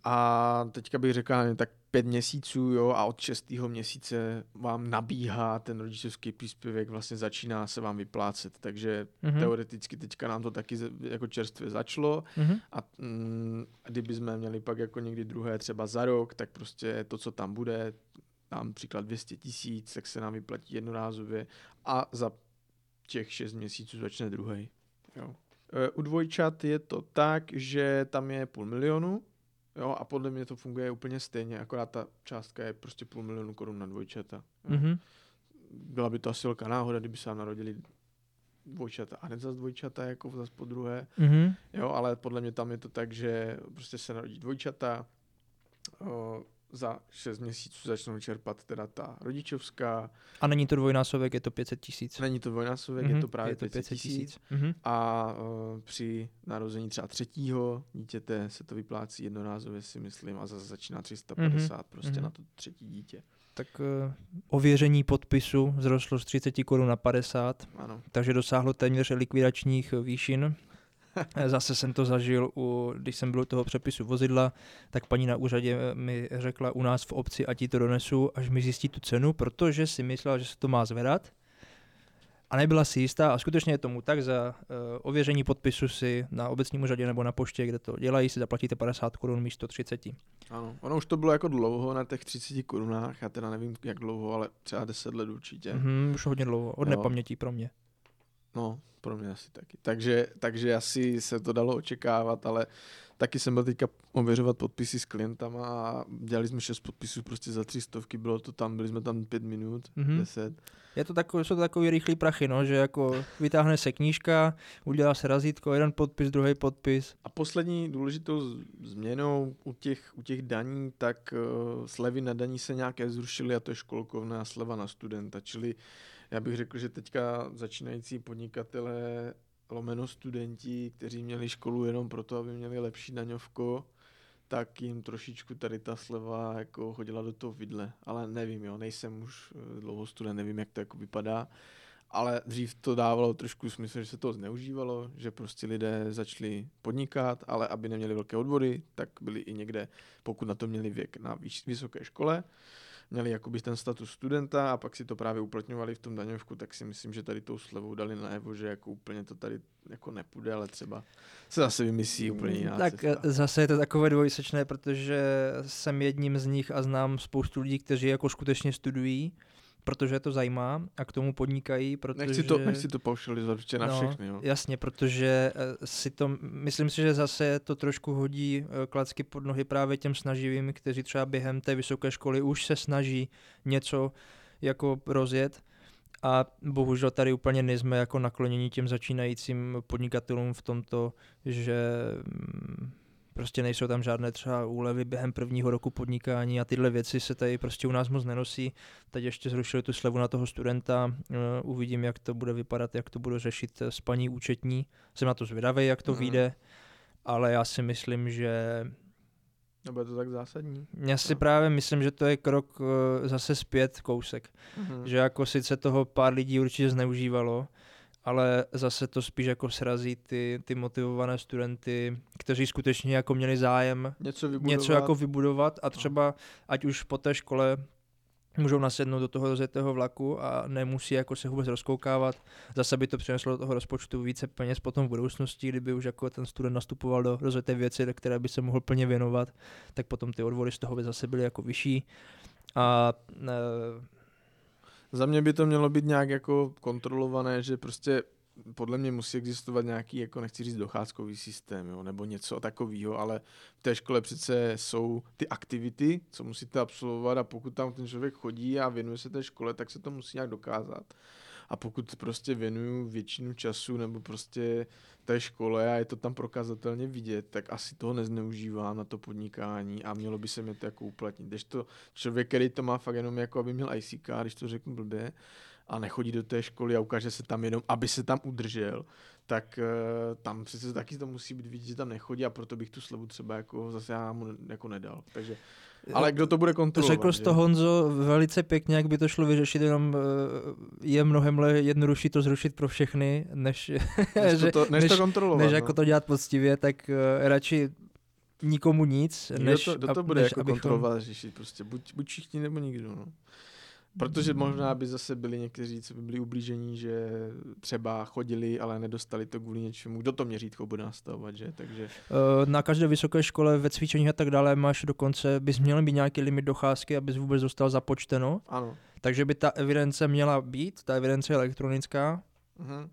a teďka bych řekl, tak pět měsíců jo, a od šestého měsíce vám nabíhá ten rodičovský příspěvek, vlastně začíná se vám vyplácet, takže mm-hmm. teoreticky teďka nám to taky jako čerstvě začalo mm-hmm. a mm, kdyby jsme měli pak jako někdy druhé třeba za rok, tak prostě to, co tam bude, dám příklad 200 tisíc, tak se nám vyplatí jednorázově a za těch 6 měsíců začne druhý. Jo. E, u dvojčat je to tak, že tam je půl milionu, jo, a podle mě to funguje úplně stejně, akorát ta částka je prostě půl milionu korun na dvojčata. Jo. Mm-hmm. Byla by to asi velká náhoda, kdyby se nám narodili dvojčata a hned zase dvojčata jako zase po druhé. Mm-hmm. Jo, ale podle mě tam je to tak, že prostě se narodí dvojčata, o, za 6 měsíců začnou čerpat teda ta rodičovská. A není to dvojnásobek, je to 500 tisíc. Není to dvojnásobek, Mhm, je to právě 500 tisíc. Mhm. A o, při narození třeba třetího dítěte se to vyplácí jednorázově, si myslím, a zase začíná 350 Mhm, prostě mhm. na to třetí dítě. Tak uh, ověření podpisu zrostlo z 30 korun na 50, Ano. takže dosáhlo téměř likvidačních výšin. (laughs) Zase jsem to zažil, u, když jsem byl u toho přepisu vozidla, tak paní na úřadě mi řekla u nás v obci, ať ti to donesu, až mi zjistí tu cenu, protože si myslela, že se to má zvedat. A nebyla si jistá a skutečně je tomu tak, za uh, ověření podpisu si na obecním úřadě nebo na poště, kde to dělají, si zaplatíte 50 korun místo 30. Ano, ono už to bylo jako dlouho na těch 30 korunách, já teda nevím jak dlouho, ale třeba 10 let určitě. Mm-hmm, už hodně dlouho, od Jo. nepaměti pro mě. No, pro mě asi taky. Takže, takže asi se to dalo očekávat, ale taky jsem byl teďka ověřovat podpisy s klientama a dělali jsme šest podpisů prostě za tři stovky, bylo to tam, byli jsme tam pět minut, Mhm. deset. Je to takový, jsou to takový rychlý prachy, no, že jako vytáhne se knížka, udělá se razítko, jeden podpis, druhý podpis. A poslední důležitou změnou u těch, u těch daní, tak uh, slevy na daní se nějaké zrušily a to je školkovná sleva na studenta, čili já bych řekl, že teďka začínající podnikatelé lomeno studenti, kteří měli školu jenom proto, aby měli lepší daňovko, tak jim trošičku tady ta sleva jako hodila do toho vidle. Ale nevím, jo, nejsem už eh, dlouho student, nevím, jak to jako vypadá. Ale dřív to dávalo trošku smysl, že se to zneužívalo, že prostě lidé začali podnikat, ale aby neměli velké odvody, tak byli i někde, pokud na to měli věk na vysoké škole, měli jakoby ten status studenta a pak si to právě uplatňovali v tom daňovku, tak si myslím, že tady tou slevou dali najevo, že jako úplně to tady jako nepůjde, ale třeba se zase vymyslí úplně jiná tak cesta. eh, zase je to takové dvojsečné, protože jsem jedním z nich a znám spoustu lidí, kteří jako skutečně studují, protože je to zajímá a k tomu podnikají, protože... Nechci to, nechci to paušalizovat určitě na No, všechny, jo. Jasně, protože eh, si to, myslím si, že zase to trošku hodí eh, klacky pod nohy právě těm snaživým, kteří třeba během té vysoké školy už se snaží něco jako rozjet a bohužel tady úplně nejsme jako naklonění těm začínajícím podnikatelům v tomto, že mm, prostě nejsou tam žádné třeba úlevy během prvního roku podnikání a tyhle věci se tady prostě u nás moc nenosí. Teď ještě zrušili tu slevu na toho studenta, eh, uvidím, jak to bude vypadat, jak to budu řešit eh, s paní účetní. Jsem na to zvědavý, jak to Mhm. vyjde, ale já si myslím, že Nebo je to tak zásadní? já si No. právě myslím, že to je krok eh, zase zpět kousek. Mhm. Že jako sice toho pár lidí určitě zneužívalo, ale zase to spíš jako srazí ty, ty motivované studenty, kteří skutečně jako měli zájem Něco vybudovat. něco jako vybudovat a třeba ať už po té škole můžou nasednout do toho rozjetého vlaku a nemusí jako se vůbec rozkoukávat. Zase by to přineslo do toho rozpočtu více peněz potom v budoucnosti, kdyby už jako ten student nastupoval do rozjeté věci, do které by se mohl plně věnovat, tak potom ty odvody z toho by zase byly jako vyšší. A e, Za mě by to mělo být nějak jako kontrolované, že prostě podle mě musí existovat nějaký, jako nechci říct docházkový systém, jo, nebo něco takového, ale v té škole přece jsou ty aktivity, co musíte absolvovat a pokud tam ten člověk chodí a věnuje se té škole, tak se to musí nějak dokázat. A pokud prostě věnuju většinu času nebo prostě té škole a je to tam prokazatelně vidět, tak asi toho nezneužívám na to podnikání a mělo by se mi to jako uplatnit. Když to člověk, který to má fakt jenom jako, aby měl ICK, když to řeknu blbě, a nechodí do té školy a ukáže se tam jenom, aby se tam udržel, tak uh, tam přece taky to musí být vidět, že tam nechodí a proto bych tu slevu třeba jako zase já mu jako nedal. Takže, ale kdo to bude kontrolovat? Řekl jsi to Honzo velice pěkně, jak by to šlo vyřešit, jenom eh, je mnohem jednodušší to zrušit pro všechny, než, než, to, (laughs) to, než, než, to kontrolovat. než no. jako to dělat poctivě, tak uh, radši nikomu nic, Kdo než, to, kdo to bude než jako abychom- kontrolovat, řešit prostě, buď, buď všichni nebo nikdo, no. Protože možná by zase byli někteří, co by byli ublížení, že třeba chodili, ale nedostali to kvůli něčemu. Kdo to měřítko bude nastavovat, že? Takže... Eh, na každé vysoké škole ve cvičení a tak dále máš dokonce, bys měl být nějaký limit docházky, abys vůbec dostal započteno. Ano. Takže by ta evidence měla být, ta evidence elektronická. Mhm.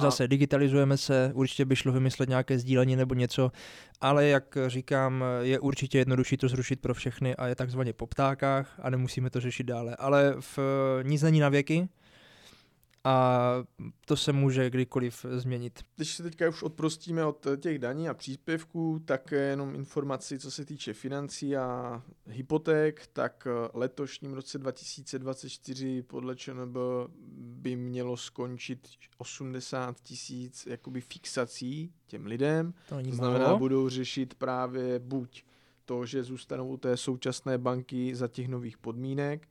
Zase digitalizujeme se, určitě by šlo vymyslet nějaké sdílení nebo něco, ale jak říkám, je určitě jednodušší to zrušit pro všechny a je takzvaně po ptákách a nemusíme to řešit dále. Ale v, nic není na věky, a to se může kdykoliv změnit. Když se teďka už odprostíme od těch daní a příspěvků, tak jenom informaci, co se týče financí a hypoték, tak letošním roce 2024 podle ČNB by mělo skončit 80 tisíc jakoby fixací těm lidem. To, to znamená, budou řešit právě buď to, že zůstanou u té současné banky za těch nových podmínek,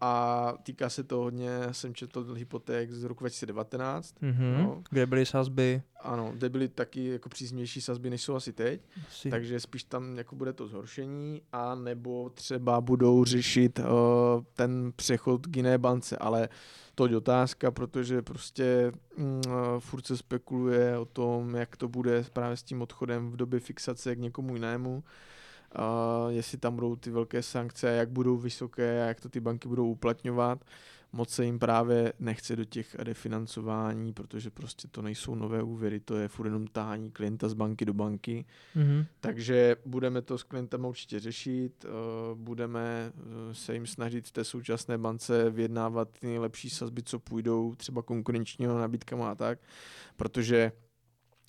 a týká se to hodně, jsem četl hypoték z roku 2019. Mm-hmm. No. Kde byly sazby? Ano, kde byly taky jako příznější sazby, než jsou asi teď. Asi. Takže spíš tam jako bude to zhoršení, a nebo třeba budou řešit uh, ten přechod k jiné bance, ale to je otázka, protože prostě uh, furt se spekuluje o tom, jak to bude právě s tím odchodem v době fixace k někomu jinému uh, jestli tam budou ty velké sankce, jak budou vysoké a jak to ty banky budou uplatňovat. Moc se jim právě nechce do těch refinancování, protože prostě to nejsou nové úvěry, to je furt jenom tahání klienta z banky do banky. Mm-hmm. Takže budeme to s klientem určitě řešit, uh, budeme eh, se jim snažit v té současné bance vyjednávat ty nejlepší sazby, co půjdou, třeba konkurenčního nabídkama a tak, protože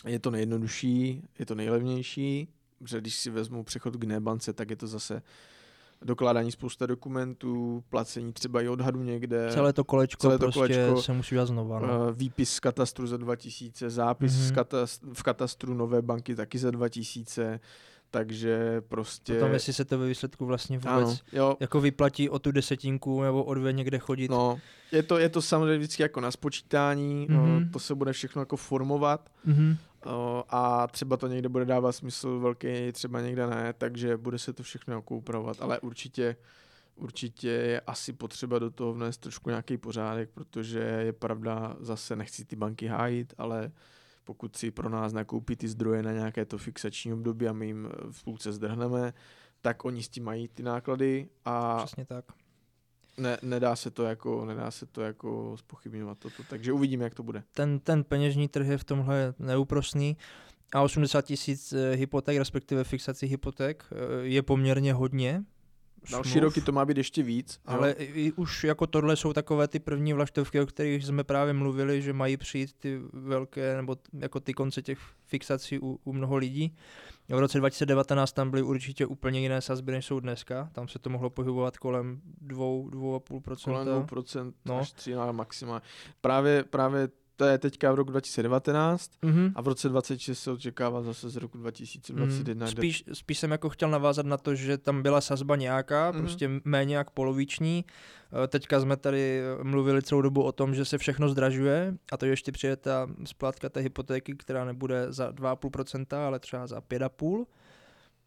je to nejjednodušší, je to nejlevnější, že když si vezmu přechod k nebance, tak je to zase dokládání spousta dokumentů, placení třeba i odhadu někde. Celé to kolečko celé to prostě kolečko, se musí udělat znova. No. Eh, výpis z katastru za 2000, zápis mm-hmm. z katastru, v katastru nové banky taky za 2000, takže prostě... Potom jestli se to ve výsledku vlastně vůbec ano, jo. jako vyplatí o tu desetinku nebo o dvě někde chodit. No, je to, je to samozřejmě vždycky jako na spočítání, mm-hmm. no, to se bude všechno jako formovat. Mm-hmm a třeba to někde bude dávat smysl velký, třeba někde ne, takže bude se to všechno jako upravovat, ale určitě určitě je asi potřeba do toho vnést trošku nějaký pořádek, protože je pravda, zase nechci ty banky hájit, ale pokud si pro nás nakoupí ty zdroje na nějaké to fixační období a my jim v půlce zdrhneme, tak oni s tím mají ty náklady a Přesně tak ne, nedá se to jako, nedá se to jako spochybňovat toto, takže uvidíme, jak to bude. Ten, ten peněžní trh je v tomhle neúprosný a 80 tisíc eh, hypoték, respektive fixací hypoték eh, je poměrně hodně. Další roky to má být ještě víc. Ale i, už jako tohle jsou takové ty první vlaštovky, o kterých jsme právě mluvili, že mají přijít ty velké, nebo jako ty konce těch fixací u, u mnoho lidí. V roce 2019 tam byly určitě úplně jiné sazby, než jsou dneska. Tam se to mohlo pohybovat kolem 2-2,5%. Kolem 2% no. až 3 maximálně. Právě, právě to je teďka v roku 2019 mm-hmm. a v roce 2026 se očekává zase z roku 2021. Mm. Spíš, spíš jsem jako chtěl navázat na to, že tam byla sazba nějaká, mm-hmm. prostě méně jak poloviční. Eh, teďka jsme tady mluvili celou dobu o tom, že se všechno zdražuje a to ještě přijde ta splátka té hypotéky, která nebude za 2,5%, ale třeba za 5,5%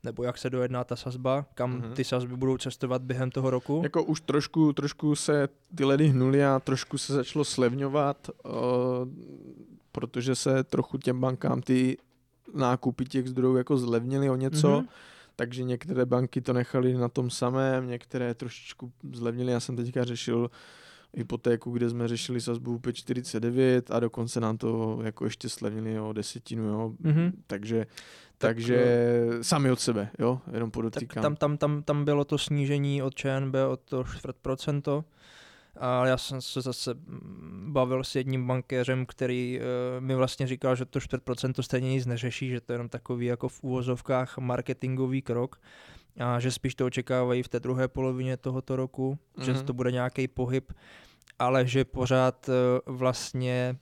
nebo jak se dojedná ta sazba, kam mm-hmm. ty sazby budou cestovat během toho roku? Jako už trošku, trošku se ty ledy hnuly a trošku se začalo slevňovat, uh, protože se trochu těm bankám ty nákupy těch zdrojů jako zlevnily o něco, mm-hmm. takže některé banky to nechali na tom samém, některé trošičku zlevnily. Já jsem teďka řešil hypotéku, kde jsme řešili sazbu 5,49 a dokonce nám to jako ještě slevnili o desetinu, jo. Mm-hmm. takže takže tak, sami od sebe, jo, jenom podotýkám. Tam, tam, tam, tam bylo to snížení od ČNB o to procento. A já jsem se zase bavil s jedním bankéřem, který uh, mi vlastně říkal, že to 4% stejně nic neřeší, že to je jenom takový jako v úvozovkách marketingový krok a že spíš to očekávají v té druhé polovině tohoto roku, mm-hmm. že mhm. to bude nějaký pohyb, ale že pořád uh, vlastně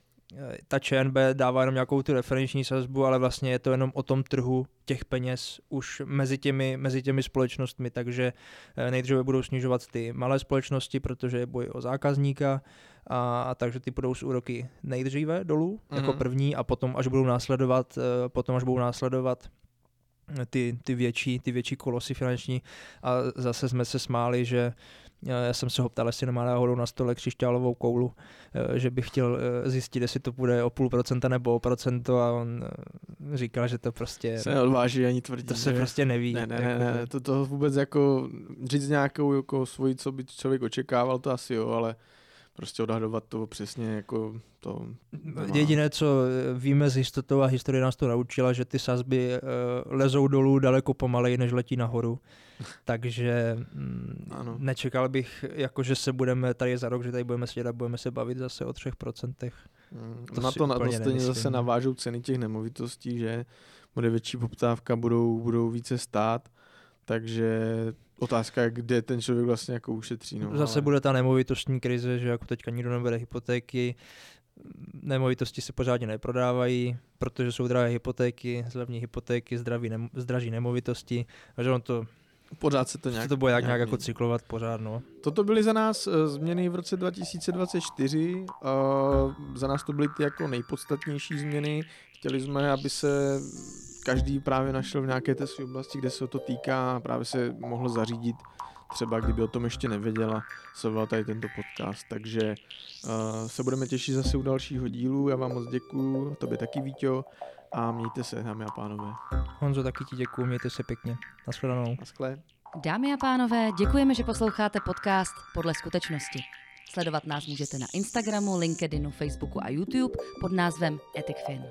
ta ČNB dává jenom nějakou tu referenční sazbu, ale vlastně je to jenom o tom trhu těch peněz už mezi těmi, mezi těmi společnostmi, takže eh, nejdříve budou snižovat ty malé společnosti, protože je boj o zákazníka, a, a takže ty budou z úroky nejdříve dolů mm-hmm. jako mhm. první a potom až budou následovat, eh, potom až budou následovat ty, ty, větší, ty větší kolosy finanční a zase jsme se smáli, že já jsem se ho ptal, jestli nemá náhodou na stole křišťálovou koulu, eh, že bych chtěl eh, zjistit, jestli to bude o půl procenta nebo o procento a on eh, říkal, že to prostě... Se neodváží ani tvrdí. To se že... prostě neví. Ne, ne, ne, ne, to, to vůbec jako říct nějakou jako svoji, co by člověk očekával, to asi jo, ale prostě odhadovat to přesně jako to... Nemá. Jediné, co víme z jistotou a historie nás to naučila, že ty sazby uh, lezou dolů daleko pomaleji, než letí nahoru. (laughs) Takže mm, ano. nečekal bych, jako že se budeme tady za rok, že tady budeme sedět a budeme se bavit zase o třech procentech. Hmm, to na to na to stejně zase navážou ceny těch nemovitostí, že bude větší poptávka, budou, budou více stát, takže otázka je, kde ten člověk vlastně jako ušetří. No, Zase ale... bude ta nemovitostní krize, že jako teďka nikdo nebere hypotéky, nemovitosti se pořádně neprodávají, protože jsou drahé hypotéky, zlevní hypotéky, zdraví nemo, zdraží nemovitosti, a že on to Pořád se to nějak... Se to bude nějak, nějak jako cyklovat pořád, no. Toto byly za nás uh, změny v roce 2024. Uh, za nás to byly ty jako nejpodstatnější změny. Chtěli jsme, aby se každý právě našel v nějaké té své oblasti, kde se to týká a právě se mohl zařídit třeba kdyby o tom ještě nevěděl a sledoval tady tento podcast. Takže uh, se budeme těšit zase u dalšího dílu. Já vám moc děkuju, tobě taky Víťo a mějte se, dámy a pánové. Honzo, taky ti děkuju, mějte se pěkně. Naschledanou. Naschle. Dámy a pánové, děkujeme, že posloucháte podcast Podle skutečnosti. Sledovat nás můžete na Instagramu, LinkedInu, Facebooku a YouTube pod názvem EthicFin.